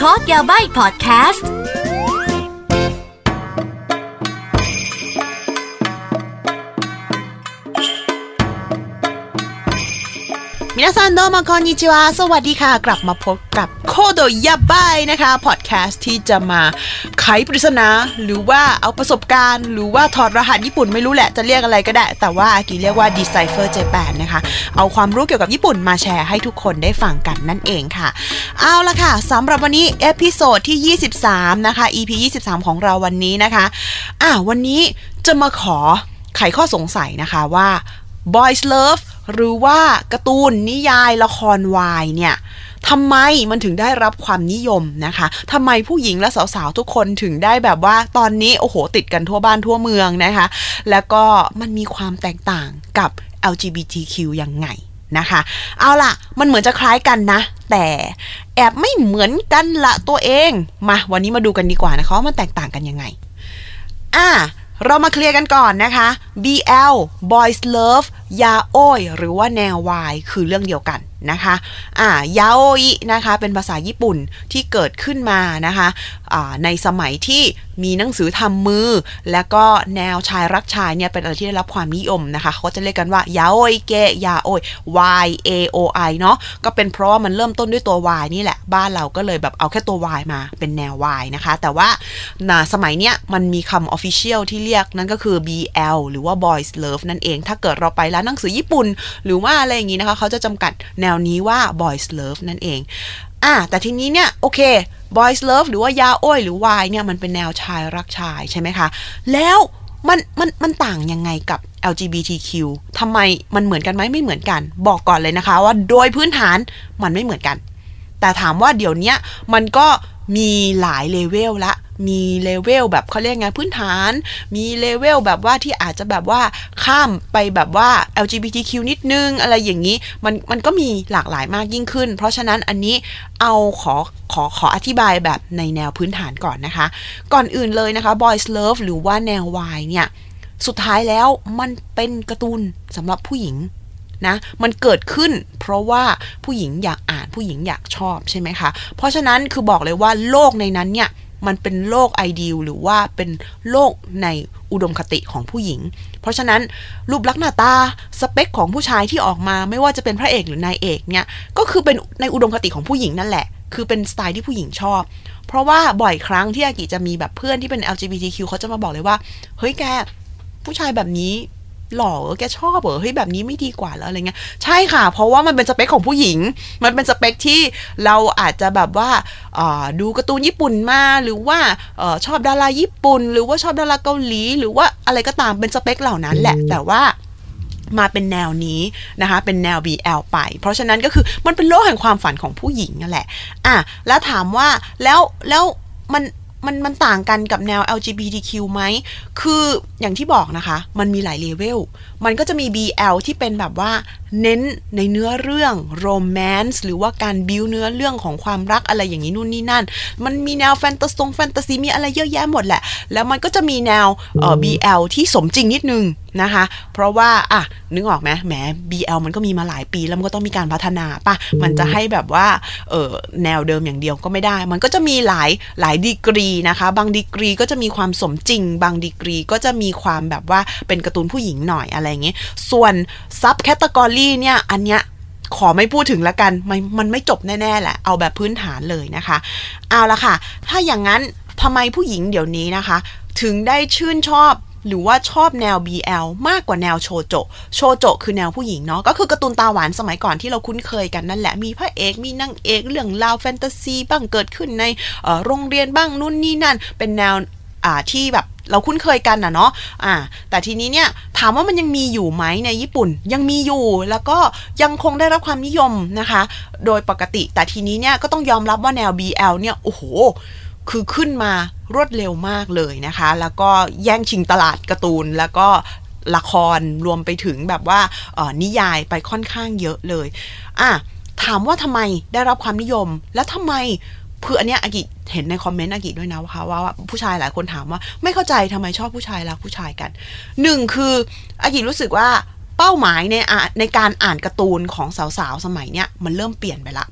คอร์สยาใบพอดแคสต์ みなさんどうもこんにちは สวัสดีค่ะ กลับมาพบกับโคโดยาบายนะคะพอดแคสต์ที่จะมาไขปริศนา หรือว่าเอาประสบการณ์ หรือว่าถอดรหัสญี่ปุ่นไม่รู้แหละจะเรียกอะไรก็ได้ แต่ว่าอากิเรียกว่า Decipher Japan นะคะ เอาความรู้เกี่ยวกับญี่ปุ่นมาแชร์ให้ทุกคนได้ฟังกันนั่นเองค่ะ เอาละค่ะสำหรับวันนี้ episode ที่ 23 นะคะ EP 23 ของเราวันนี้นะคะอะวันนี้จะมาขอไขข้อสงสัยนะคะว่า Boys Love หรือว่าการ์ตูนนิยายละครวายเนี่ยทำไมมันถึงได้รับความนิยมนะคะทำไมผู้หญิงและสาวๆ ทุกคนถึงได้แบบว่าตอนนี้โอ้โหติดกันทั่วบ้านทั่วเมืองนะคะ แล้วก็มันมีความแตกต่างกับ LGBTQ ยังไงนะคะ เอาล่ะ มันเหมือนจะคล้ายกันนะ แต่แอบไม่เหมือนกันละตัวเอง มาวันนี้มาดูกันดีกว่านะคะว่ามันแตกต่างกันยังไง อะเรามาเคลียร์กันก่อนนะคะ BL Boys Love ยาโอยหรือว่าแนววายคือเรื่องเดียวกันนะคะอ่ายาโอยนะคะเป็นภาษาญี่ปุ่นที่เกิดขึ้นมานะคะ ในสมัยที่มีหนังสือทำมือ แล้วก็แนวชายรักชายเนี่ยเป็นอะไรที่ได้รับความนิยมนะคะเขาจะเรียกกันว่ายาโอยเกะยาโอย Y A O I เนาะก็เป็นเพราะว่ามันเริ่มต้นด้วยตัว Y นี่แหละ บ้านเราก็เลยแบบเอาแค่ตัว Y มาเป็นแนว Y นะคะ แต่ว่าสมัยเนี้ยมันมีคำ official ที่เรียกนั่นก็คือ BL หรือว่า Boys Love นั่นเอง ถ้าเกิดเราไปร้านหนังสือญี่ปุ่น หรือว่าอะไรอย่างนี้นะคะเขาจะจำกัดแนวนี้ว่า boys love นั่นเอง อะแต่ทีนี้เนี่ยโอเค boys love หรือว่าやおいหรือวายเนี่ยมันเป็นแนวชายรักชายใช่ไหมคะ แล้วมันมันมันต่างยังไงกับ LGBTQ ทำไมมันเหมือนกันไหมไม่เหมือนกัน บอกก่อนเลยนะคะว่าโดยพื้นฐานมันไม่เหมือนกัน แต่ถามว่าเดี๋ยวนี้มันก็มีหลายเลเวลละ มีเลเวลแบบเขาเรียกไงพื้นฐาน มีเลเวลแบบว่าที่อาจจะแบบว่าข้ามไปแบบว่า LGBTQ นิดนึง อะไรอย่างนี้มันมันก็มีหลากหลายมากยิ่งขึ้น เพราะฉะนั้นอันนี้เอาขอขอขออธิบายแบบในแนวพื้นฐานก่อนนะคะ ก่อนอื่นเลยนะคะ Boys Love หรือว่าแนววายเนี่ยสุดท้ายแล้วมันเป็นการ์ตูนสำหรับผู้หญิงนะมันเกิดขึ้นเพราะว่าผู้หญิงอยากอ่านผู้หญิงอยากชอบใช่ไหมคะ เพราะฉะนั้นคือบอกเลยว่าโลกในนั้นเนี่ย มันเป็นโลกไอเดียหรือว่าเป็นโลกในอุดมคติของผู้หญิง เพราะฉะนั้นรูปลักษณ์หน้าตาสเปคของผู้ชายที่ออกมาไม่ว่าจะเป็นพระเอกหรือนายเอกเนี่ยก็คือเป็นในอุดมคติของผู้หญิงนั่นแหละ คือเป็นสไตล์ที่ผู้หญิงชอบ เพราะว่าบ่อยครั้งที่อากิจะมีแบบเพื่อนที่เป็น LGBTQ เขาจะมาบอกเลยว่า เฮ้ยแกผู้ชายแบบนี้ หล่อแกชอบเหรอเฮ้ยแบบนี้ไม่ดีกว่าแล้วอะไรเงี้ยใช่ค่ะ เพราะว่ามันเป็นสเปคของผู้หญิง มันเป็นสเปคที่เราอาจจะแบบว่าดูการ์ตูนญี่ปุ่นมาหรือว่าออชอบดาราญี่ปุ่น หรือว่าชอบดาราเกาหลี หรือว่าอะไรก็ตามเป็นสเปคเหล่านั้นแหละแต่ว่ามาเป็นแนวนี้นะคะ เป็นแนว BL ไป เพราะฉะนั้นก็คือมันเป็นโลกแห่งความฝันของผู้หญิงนั่นแหละ อะ แล้วถามว่าแล้วแล้วมัน มันมันต่างกันกับแนว LGBTQ ไหม คืออย่างที่บอกนะคะ มันมีหลายเลเวล มันก็จะมี BL ที่เป็นแบบว่า เน้นในเนื้อเรื่องโรแมนต์หรือว่าการบิวเนื้อเรื่องของความรักอะไรอย่างนี้นู่นนี่นั่น มันมีแนวแฟนตาซีแฟนตาซีมีอะไรเยอะแยะหมดแหละ แล้วมันก็จะมีแนวเอ่อ BL ที่สมจริงนิดนึงนะคะ เพราะว่าอะนึกออกไหมแหม BL มันก็มีมาหลายปีแล้วมันก็ต้องมีการพัฒนาป่ะมันจะให้แบบว่าเออแนวเดิมอย่างเดียวก็ไม่ได้ มันก็จะมีหลายหลายดีกรีนะคะ บางดีกรีก็จะมีความสมจริง บางดีกรีก็จะมีความแบบว่าเป็นการ์ตูนผู้หญิงหน่อยอะไรเงี้ยส่วน subcategory เนี่ยอันเนี้ยขอไม่พูดถึงละกันมันมันไม่จบแน่ๆแหละ เอาแบบพื้นฐานเลยนะคะ เอาละค่ะ ถ้าอย่างนั้นทำไมผู้หญิงเดี๋ยวนี้นะคะ ถึงได้ชื่นชอบหรือว่าชอบแนว BL มากกว่าแนวโชโจ โชโจคือแนวผู้หญิงเนาะ ก็คือการ์ตูนตาหวานสมัยก่อนที่เราคุ้นเคยกันนั่นแหละ มีพระเอก มีนางเอก เรื่องราวแฟนตาซี บ้างเกิดขึ้นในโรงเรียนบ้างนู่นนี่นั่น เป็นแนว ที่แบบเราคุ้นเคยกันนะเนาะอ่า แต่ทีนี้เนี่ยถามว่ามันยังมีอยู่ไหมในญี่ปุ่น ยังมีอยู่แล้วก็ยังคงได้รับความนิยมนะคะ โดยปกติแต่ทีนี้เนี่ยก็ต้องยอมรับว่าแนว BL เนี่ยโอ้โหคือขึ้นมารวดเร็วมากเลยนะคะ แล้วก็แย่งชิงตลาดการ์ตูนแล้วก็ละครรวมไปถึงแบบว่านิยายไปค่อนข้างเยอะเลย อะถามว่าทำไมได้รับความนิยม แล้วทำไม คืออันเนี้ยอากิเห็นในคอมเมนต์อากิด้วยนะว่าว่าผู้ชายหลายคนถามว่าไม่เข้าใจทำไมชอบผู้ชายรักผู้ชายกันหนึ่งคืออากิรู้สึกว่าเป้าหมายในในการอ่านการ์ตูนของสาวๆสมัยเนี้ยมันเริ่มเปลี่ยนไปละ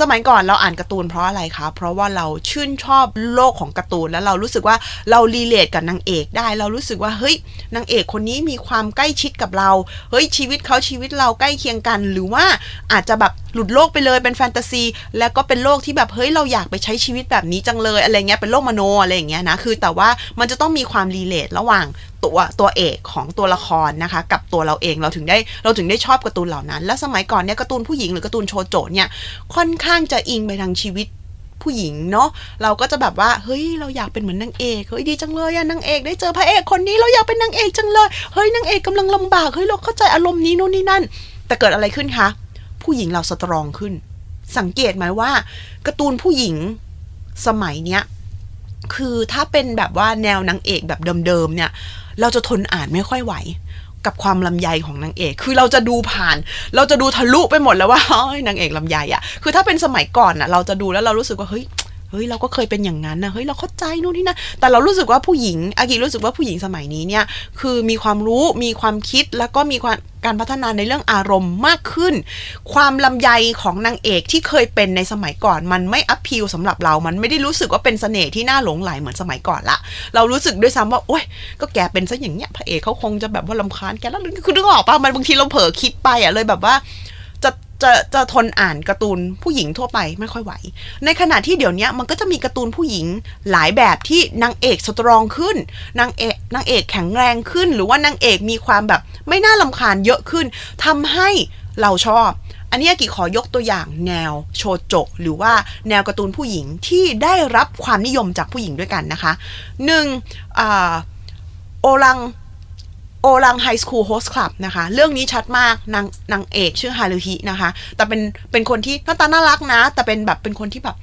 สมัยก่อนเราอ่านการ์ตูนเพราะอะไรคะ เพราะว่าเราชื่นชอบโลกของการ์ตูนแล้วเรารู้สึกว่าเรารีเลทกับนางเอกได้ เรารู้สึกว่าเฮ้ยนางเอกคนนี้มีความใกล้ชิดกับเรา เฮ้ยชีวิตเขาชีวิตเราใกล้เคียงกัน หรือว่าอาจจะแบบหลุดโลกไปเลยเป็นแฟนตาซี แล้วก็เป็นโลกที่แบบเฮ้ยเราอยากไปใช้ชีวิตแบบนี้จังเลยอะไรเงี้ยเป็นโลกมโนอะไรอย่างเงี้ยนะคือแต่ว่ามันจะต้องมีความรีเลทระหว่าง ตัวตัวเอกของตัวละครนะคะ กับตัวเราเองเราถึงได้เราถึงได้ชอบการ์ตูนเหล่านั้น และสมัยก่อนเนี่ยการ์ตูนผู้หญิงหรือการ์ตูนโชโจเนี่ยค่อนข้างจะอิงไปทางชีวิตผู้หญิงเนาะเราก็จะแบบว่าเฮ้ยเราอยากเป็นเหมือนนางเอกเฮ้ยดีจังเลยอะนางเอกได้เจอพระเอกคนนี้เราอยากเป็นนางเอกจังเลยเฮ้ยนางเอกกำลังลำบากเฮ้ยเราเข้าใจอารมณ์นี้โน่นนี่นั่น แต่เกิดอะไรขึ้นคะผู้หญิงเราสตรองขึ้น สังเกตไหมว่าการ์ตูนผู้หญิงสมัยเนี้ยคือถ้าเป็นแบบว่าแนวนางเอกแบบเดิมๆเนี่ย เราจะทนอ่านไม่ค่อยไหว กับความลำไยของนางเอก คือเราจะดูผ่าน เราจะดูทะลุไปหมดแล้วว่าเฮ้ยนางเอกลำไยอะคือถ้าเป็นสมัยก่อนอะเราจะดูแล้วเรารู้สึกว่าเฮ้ย ฮ้ยเราก็เคยเป็นอย่างนั้นนะเฮ้ยเราเข้าใจนู่นนี่นะแต่เรารู้สึกว่าผู้หญิงอากิรู้สึกว่าผู้หญิงสมัยนี้เนี่ยคือมีความรู้มีความคิดแล้วก็มีความการพัฒนาในเรื่องอารมณ์มากขึ้น ความลำไยของนางเอกที่เคยเป็นในสมัยก่อน มันไม่อัพพิลสำหรับเรา มันไม่ได้รู้สึกว่าเป็นเสน่ห์ที่น่าหลงไหลเหมือนสมัยก่อนละ เรารู้สึกด้วยซ้ำว่า โอ๊ย ก็แกเป็นซะอย่างเงี้ย พระเอกเขาคงจะแบบว่าลำคาญแกแล้ว คือนึกออกปะมันบางทีเราเผลอคิดไปอะเลยแบบว่า จะจะทนอ่านการ์ตูนผู้หญิงทั่วไปไม่ค่อยไหว ในขณะที่เดี๋ยวนี้มันก็จะมีการ์ตูนผู้หญิงหลายแบบที่นางเอกสตรองขึ้นนางเอกนางเอกแข็งแรงขึ้น หรือว่านางเอกมีความแบบไม่น่าลำคาญเยอะขึ้นทำให้เราชอบ อันนี้กิขอยกตัวอย่างแนวโชโจหรือว่าแนวการ์ตูนผู้หญิงที่ได้รับความนิยมจากผู้หญิงด้วยกันนะคะหนึ่งโอรัง โอรังไฮสคูลโฮสคลับนะคะ เรื่องนี้ชัดมากนางนางเอกชื่อฮารุฮินะคะ แต่เป็นเป็นคนที่หน้าตาน่ารักนะ แต่เป็นแบบเป็นคนที่แบบ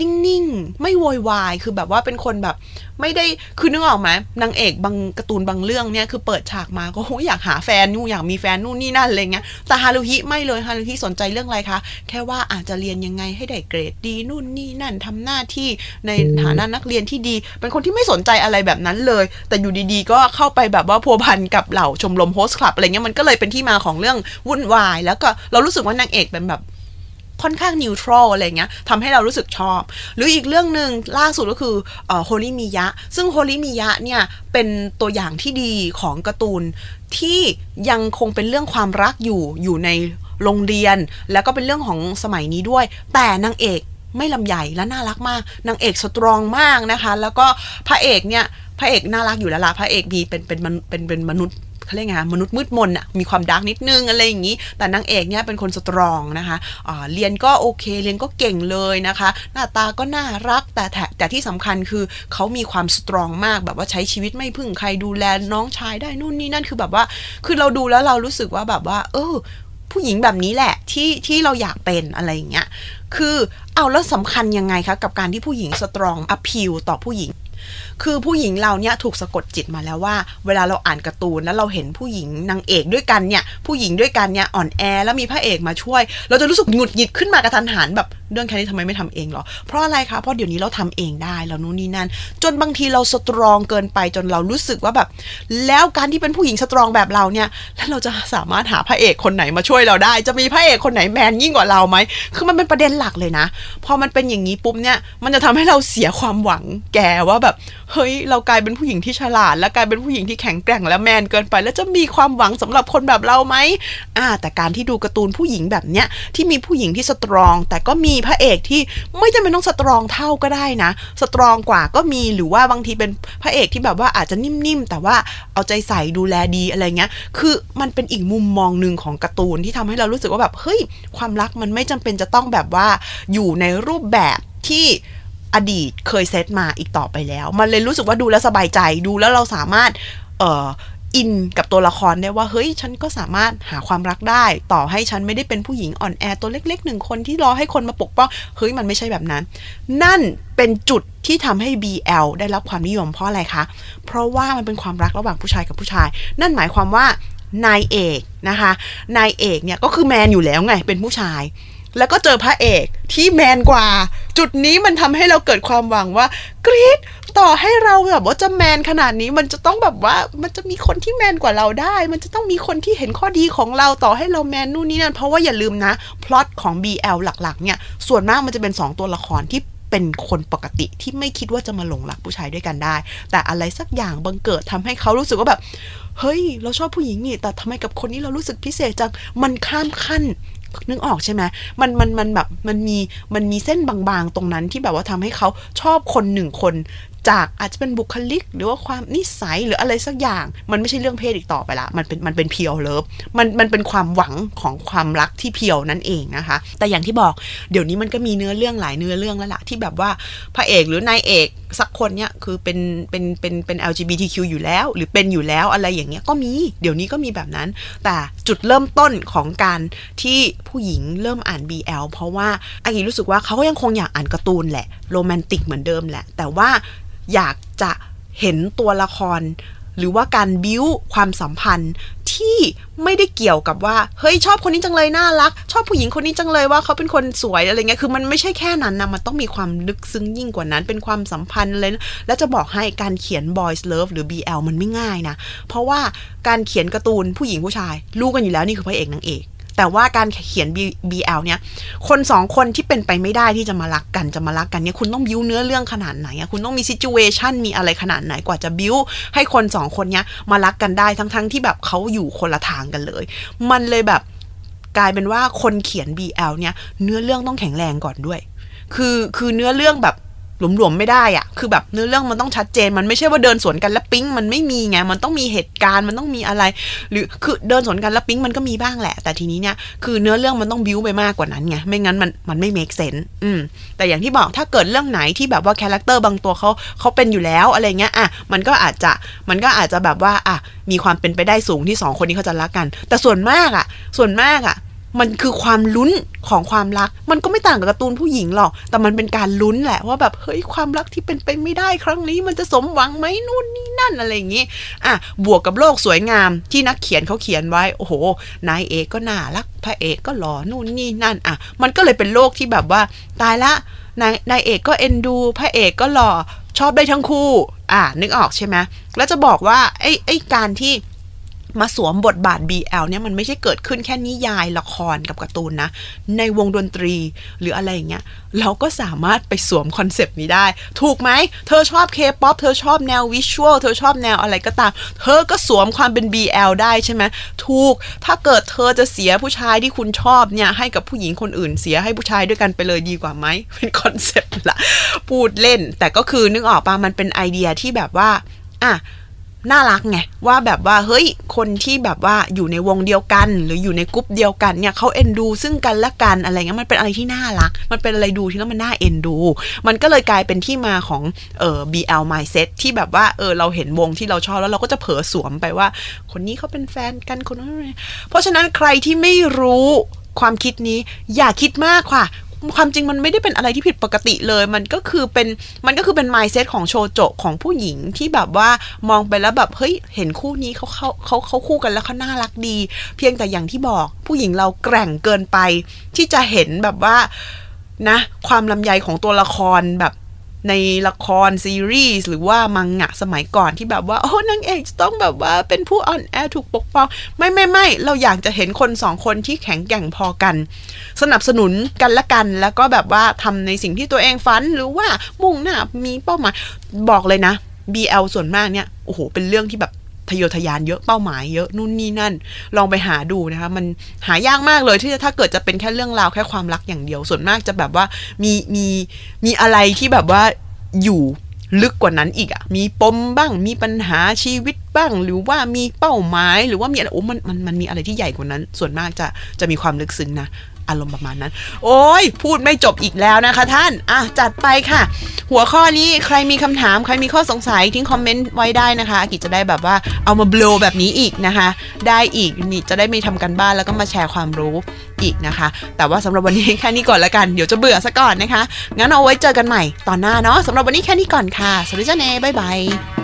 นิ่งๆ ไม่โวยวาย คือแบบว่าเป็นคนแบบ ไม่ได้ คือนึกออกไหมนางเอกบางการ์ตูนบางเรื่องเนี่ย คือเปิดฉากมาก็อยากหาแฟนนู่นอยากมีแฟนนู่นนี่นั่นอะไรเงี้ย แต่ฮารุฮิไม่เลย ฮารุฮิสนใจเรื่องอะไรคะ แค่ว่าอาจจะเรียนยังไงให้ได้เกรดดีนู่นนี่นั่นทำหน้าที่ในฐานะนักเรียนที่ดี เป็นคนที่ไม่สนใจอะไรแบบนั้นเลย แต่อยู่ดีๆ ก็เข้าไปแบบว่าพัวพันกับเหล่าชมรมโฮสต์คลับอะไรเงี้ย มันก็เลยเป็นที่มาของเรื่องวุ่นวาย แล้วก็เรารู้สึกว่านางเอกเป็นแบบ ค่อนข้างนิวทรัลอะไรเงี้ยทำให้เรารู้สึกชอบ หรืออีกเรื่องหนึ่งล่าสุดก็คือโฮริมิยะ ซึ่งโฮริมิยะเนี่ยเป็นตัวอย่างที่ดีของการ์ตูนที่ยังคงเป็นเรื่องความรักอยู่อยู่ในโรงเรียน แล้วก็เป็นเรื่องของสมัยนี้ด้วย แต่นางเอกไม่ลำใหญ่และน่ารักมาก นางเอก strong มากนะคะ แล้วก็พระเอกเนี่ยพระเอกน่ารักอยู่แล้วล่ะพระเอกมีเป็นเป็นเป็นเป็นมนุษย์ เขาเรียกไงมนุษย์มืดมนอะมีความ dark นิดนึงอะไรอย่างนี้ แต่นางเอกเนี่ยเป็นคน strong นะคะะเรียนก็โอเค เรียนก็เก่งเลยนะคะ หน้าตาก็น่ารักแต่แต่ที่สำคัญคือเขามีความสตรองมากแบบว่าใช้ชีวิตไม่พึ่งใครดูแลน้องชายได้นู่นนี่นั่นคือแบบว่า คือเราดูแล้วเรารู้สึกว่าแบบว่า เออ ผู้หญิงแบบนี้แหละที่ที่เราอยากเป็นอะไรอย่างเงี้ยคือเอาแล้วสำคัญยังไงคะกับการที่ผู้หญิงสตรองอพิวต่อผู้หญิงคือผู้หญิงเราเนี่ยถูกสะกดจิตมาแล้วว่า เวลาเราอ่านการ์ตูนแล้วเราเห็นผู้หญิงนางเอกด้วยกันเนี่ย ผู้หญิงด้วยกันเนี่ยอ่อนแอแล้วมีพระเอกมาช่วย เราจะรู้สึกหงุดหงิดขึ้นมากระทันหันแบบเรื่องแค่นี้ทำไมไม่ทำเองหรอ เพราะอะไรคะเพราะเดี๋ยวนี้เราทำเองได้เรานู่นนี่นั่น จนบางทีเราสตรองเกินไปจนเรารู้สึกว่าแบบ แล้วการที่เป็นผู้หญิงสตรองแบบเราเนี่ย แล้วเราจะสามารถหาพระเอกคนไหนมาช่วยเราได้ จะมีพระเอกคนไหนแมนยิ่งกว่าเราไหมคือมันเป็นประเด็นหลักเลยนะ พอมันเป็นอย่างนี้ปุ๊บเนี่ย มันจะทำให้เราเสียความหวังแกว่าแบบเฮ้ยเรากลายเป็นผู้หญิงที่ฉลาด และกลายเป็นผู้หญิงที่แข็งแกร่งและแมนเกินไป แล้วจะมีความหวังสำหรับคนแบบเราไหมอ่า แต่การที่ดูการ์ตูนผู้หญิงแบบเนี้ยที่มีผู้หญิงที่สตรอง แต่ก็มีพระเอกที่ไม่จำเป็นต้องสตรองเท่าก็ได้นะ สตรองกว่าก็มีหรือว่าบางทีเป็นพระเอกที่แบบว่าอาจจะนิ่มๆแต่ว่าเอาใจใส่ดูแลดีอะไรเงี้ย คือมันเป็นอีกมุมมองหนึ่งของการ์ตูนที่ทำให้เรารู้สึกว่าแบบเฮ้ยความรักมันไม่จำเป็นจะต้องแบบว่าอยู่ในรูปแบบที่ อดีตเคยเซตมาอีกต่อไปแล้ว มันเลยรู้สึกว่าดูแล้วสบายใจดูแล้วเราสามารถ เอ่ออินกับตัวละครได้ว่าเฮ้ยฉันก็สามารถหาความรักได้ ต่อให้ฉันไม่ได้เป็นผู้หญิงอ่อนแอตัวเล็กๆหนึ่งคนที่รอให้คนมาปกป้องเฮ้ยมันไม่ใช่แบบนั้น นั่นเป็นจุดที่ทำให้ BL ได้รับความนิยมเพราะอะไรคะ เพราะว่ามันเป็นความรักระหว่างผู้ชายกับผู้ชาย นั่นหมายความว่านายเอกนะคะนายเอกเนี่ยก็คือแมนอยู่แล้วไงเป็นผู้ชาย แล้วก็เจอพระเอกที่แมนกว่า จุดนี้มันทำให้เราเกิดความหวังว่ากรีดต่อให้เราแบบว่าจะแมนขนาดนี้มันจะต้องแบบว่ามันจะมีคนที่แมนกว่าเราได้ มันจะต้องมีคนที่เห็นข้อดีของเราต่อให้เราแมนนู่นนี่นั่นเพราะว่าอย่าลืมนะพล็อตของ BL หลัก ๆ เนี่ย ส่วนมากมันจะเป็น 2 ตัวละครที่เป็นคนปกติที่ไม่คิดว่าจะมาหลงรักผู้ชายด้วยกันได้ แต่อะไรสักอย่างบังเกิดทำให้เขารู้สึกว่าแบบ เฮ้ย เราชอบผู้หญิงนี่แต่ทำไมกับคนนี้เรารู้สึกพิเศษจังมันข้ามขั้น นึกออกใช่ไหมมันมันมันแบบมันมีมันมีเส้นบางๆตรงนั้นที่แบบว่าทำให้เขาชอบคนหนึ่งคน จากอาจจะเป็นบุคลิก หรือว่าความนิสัยหรืออะไรสักอย่าง มันไม่ใช่เรื่องเพศอีกต่อไปละมันเป็นมันเป็นเพียวเลิฟมันมันเป็นความหวังของความรักที่เพียวนั่นเองนะคะ แต่อย่างที่บอกเดี๋ยวนี้มันก็มีเนื้อเรื่องหลายเนื้อเรื่องแล้วล่ะที่แบบว่าพระเอกหรือนายเอกสักคนเนี่ยคือเป็นเป็นเป็นเป็น LGBTQ อยู่แล้ว หรือเป็นอยู่แล้วอะไรอย่างเงี้ยก็มี เดี๋ยวนี้ก็มีแบบนั้น แต่จุดเริ่มต้นของการที่ผู้หญิงเริ่มอ่าน BL เพราะว่าอากีรู้สึกว่าเขาก็ยังคงอยากอ่านการ์ตูนแหละโรแมนติกเหมือนเดิมแหละ แต่ว่า อยากจะเห็นตัวละคร หรือว่าการบิ้วความสัมพันธ์ที่ไม่ได้เกี่ยวกับว่าเฮ้ยชอบคนนี้จังเลยน่ารัก ชอบผู้หญิงคนนี้จังเลยว่าเขาเป็นคนสวยอะไรเงี้ยคือมันไม่ใช่แค่นั้นนะมันต้องมีความลึกซึ้งยิ่งกว่านั้นเป็นความสัมพันธ์เลยแล้วจะบอกให้การเขียน boys love หรือ BL มันไม่ง่ายนะ เพราะว่าการเขียนการ์ตูนผู้หญิงผู้ชายรู้กันอยู่แล้วนี่คือพระเอกนางเอก แต่ว่าการเขียน BL เนี่ย คนสองคนที่เป็นไปไม่ได้ที่จะมารักกันจะมารักกันเนี่ยคุณต้องบิ้วเนื้อเรื่องขนาดไหนอะคุณต้องมีซิจูเอชันมีอะไรขนาดไหนกว่าจะบิ้วให้คนสองคนเนี้ยมารักกันได้ทั้งๆทที่แบบเขาอยู่คนละทางกันเลย มันเลยแบบกลายเป็นว่าคนเขียน BL เนี่ย เนื้อเรื่องต้องแข็งแรงก่อนด้วย คือคือเนื้อเรื่องแบบ หลวมๆไม่ได้อะคือแบบเนื้อเรื่องมันต้องชัดเจน มันไม่ใช่ว่าเดินสวนกันแล้วปิ๊งมันไม่มีไง มันต้องมีเหตุการณ์มันต้องมีอะไร หรือคือเดินสวนกันแล้วปิ๊งมันก็มีบ้างแหละ แต่ทีนี้เนี่ยคือเนื้อเรื่องมันต้องบิ้วไปมากกว่านั้นไง ไม่งั้นมันมันไม่เมคเซนส์อืม แต่อย่างที่บอกถ้าเกิดเรื่องไหนที่แบบว่าคาแรคเตอร์บางตัวเขาเขาเป็นอยู่แล้วอะไรเงี้ย อะ มันก็อาจจะมันก็อาจจะแบบว่า อะ มีความเป็นไปได้สูงที่สองคนนี้เขาจะรักกัน แต่ส่วนมากอะ ส่วนมากอะ มันคือความลุ้นของความรัก มันก็ไม่ต่างกับการ์ตูนผู้หญิงหรอก แต่มันเป็นการลุ้นแหละว่าแบบเฮ้ยความรักที่เป็นไปไม่ได้ครั้งนี้ มันจะสมหวังไหมนู่นนี่นั่นอะไรอย่างงี้อะบวกกับโลกสวยงามที่นักเขียนเขาเขียนไว้โอ้โหนายเอกก็น่ารักพระเอกก็หล่อนู่นนี่นั่นอะมันก็เลยเป็นโลกที่แบบว่าตายละนายนายเอกก็เอ็นดูพระเอกก็หล่อชอบได้ทั้งคู่ อะนึกออกใช่ไหมแล้วจะบอกว่าไอ้ไอ้การที่ มาสวมบทบาท BL เนี่ยมันไม่ใช่เกิดขึ้นแค่นิยายละครกับการ์ตูนนะ ในวงดนตรีหรืออะไรอย่างเงี้ยเราก็สามารถไปสวม concept นี้ได้ ถูกไหม เธอชอบ K-POP เธอชอบแนว visual เธอชอบแนวอะไรก็ตาม เธอก็สวมความเป็น BL ได้ใช่ไหมถูกถ้าเกิดเธอจะเสียผู้ชายที่คุณชอบเนี่ยให้กับผู้หญิงคนอื่นเสียให้ผู้ชายด้วยกันไปเลยดีกว่าไหมเป็น concept ละพูดเล่น แต่ก็คือนึกออกปะมันเป็นไอเดียที่แบบว่าอะ น่ารักไงว่าแบบว่าเฮ้ยคนที่แบบว่าอยู่ในวงเดียวกัน หรืออยู่ในกลุ่มเดียวกันเนี่ยเขาเอ็นดู ซึ่งกันและกันอะไรเงี้ยมันเป็นอะไรที่น่ารัก มันเป็นอะไรดูที่แล้วมันน่าเอ็นดู มันก็เลยกลายเป็นที่มาของเอ่อ BL mindset ที่แบบว่าเออเราเห็นวงที่เราชอบแล้วเราก็จะเผลอสวมไปว่า คนนี้เขาเป็นแฟนกันคนนั้นเพราะฉะนั้นใครที่ไม่รู้ความคิดนี้อย่าคิดมากค่ะ ความจริงมันไม่ได้เป็นอะไรที่ผิดปกติเลย มันก็คือเป็นมันก็คือเป็นไมซ์เซตของโชโจของผู้หญิงที่แบบว่ามองไปแล้วแบบเฮ้ยเห็นคู่นี้เขาเขาเขาเขาคู่กันแล้วเขาน่ารักดี เพียงแต่อย่างที่บอกผู้หญิงเราแกร่งเกินไป ที่จะเห็นแบบว่านะ ความลำไยของตัวละครแบบ ในละครซีรีส์หรือว่ามังงะสมัยก่อนที่แบบว่า โอ้นางเอกจะต้องแบบว่าเป็นผู้อ่อนแอถูกปกป้อง ไม่ไม่ไม่เราอยากจะเห็นคนสองคนที่แข็งแกร่งพอกัน สนับสนุนกันละกัน แล้วก็แบบว่าทำในสิ่งที่ตัวเองฝันหรือว่ามุ่งหน้ามีเป้าหมายบอกเลยนะ BL ส่วนมากเนี่ยโอ้โหเป็นเรื่องที่แบบ ทะเยอทะยานเยอะเป้าหมายเยอะนู่นนี่นั่น ลองไปหาดูนะคะ มันหายากมากเลยที่ถ้าเกิดจะเป็นแค่เรื่องราวแค่ความรักอย่างเดียว ส่วนมากจะแบบว่ามีมีมีอะไรที่แบบว่าอยู่ลึกกว่านั้นอีกอะมีปมบ้าง มีปัญหาชีวิตบ้าง หรือว่ามีเป้าหมาย หรือว่ามีอะไรโอ้มันมันมันมีอะไรที่ใหญ่กว่านั้น ส่วนมากจะจะมีความลึกซึ้งนะ อารมณ์ประมาณนั้น โอ้ยพูดไม่จบอีกแล้วนะคะท่านอะจัดไปค่ะ หัวข้อนี้ใครมีคำถามใครมีข้อสงสัยทิ้ง comment ไว้ได้นะคะอากิจะได้แบบว่าเอามาบ่นแบบนี้อีกนะคะ ได้อีกนี่จะได้มีทำการบ้านแล้วก็มาแชร์ความรู้อีกนะคะ แต่ว่าสำหรับวันนี้แค่นี้ก่อนละกันเดี๋ยวจะเบื่อซะก่อนนะคะ งั้นเอาไว้เจอกันใหม่ตอนหน้าเนาะสำหรับวันนี้แค่นี้ก่อนค่ะสวัสดีじゃあねบ๊ายบาย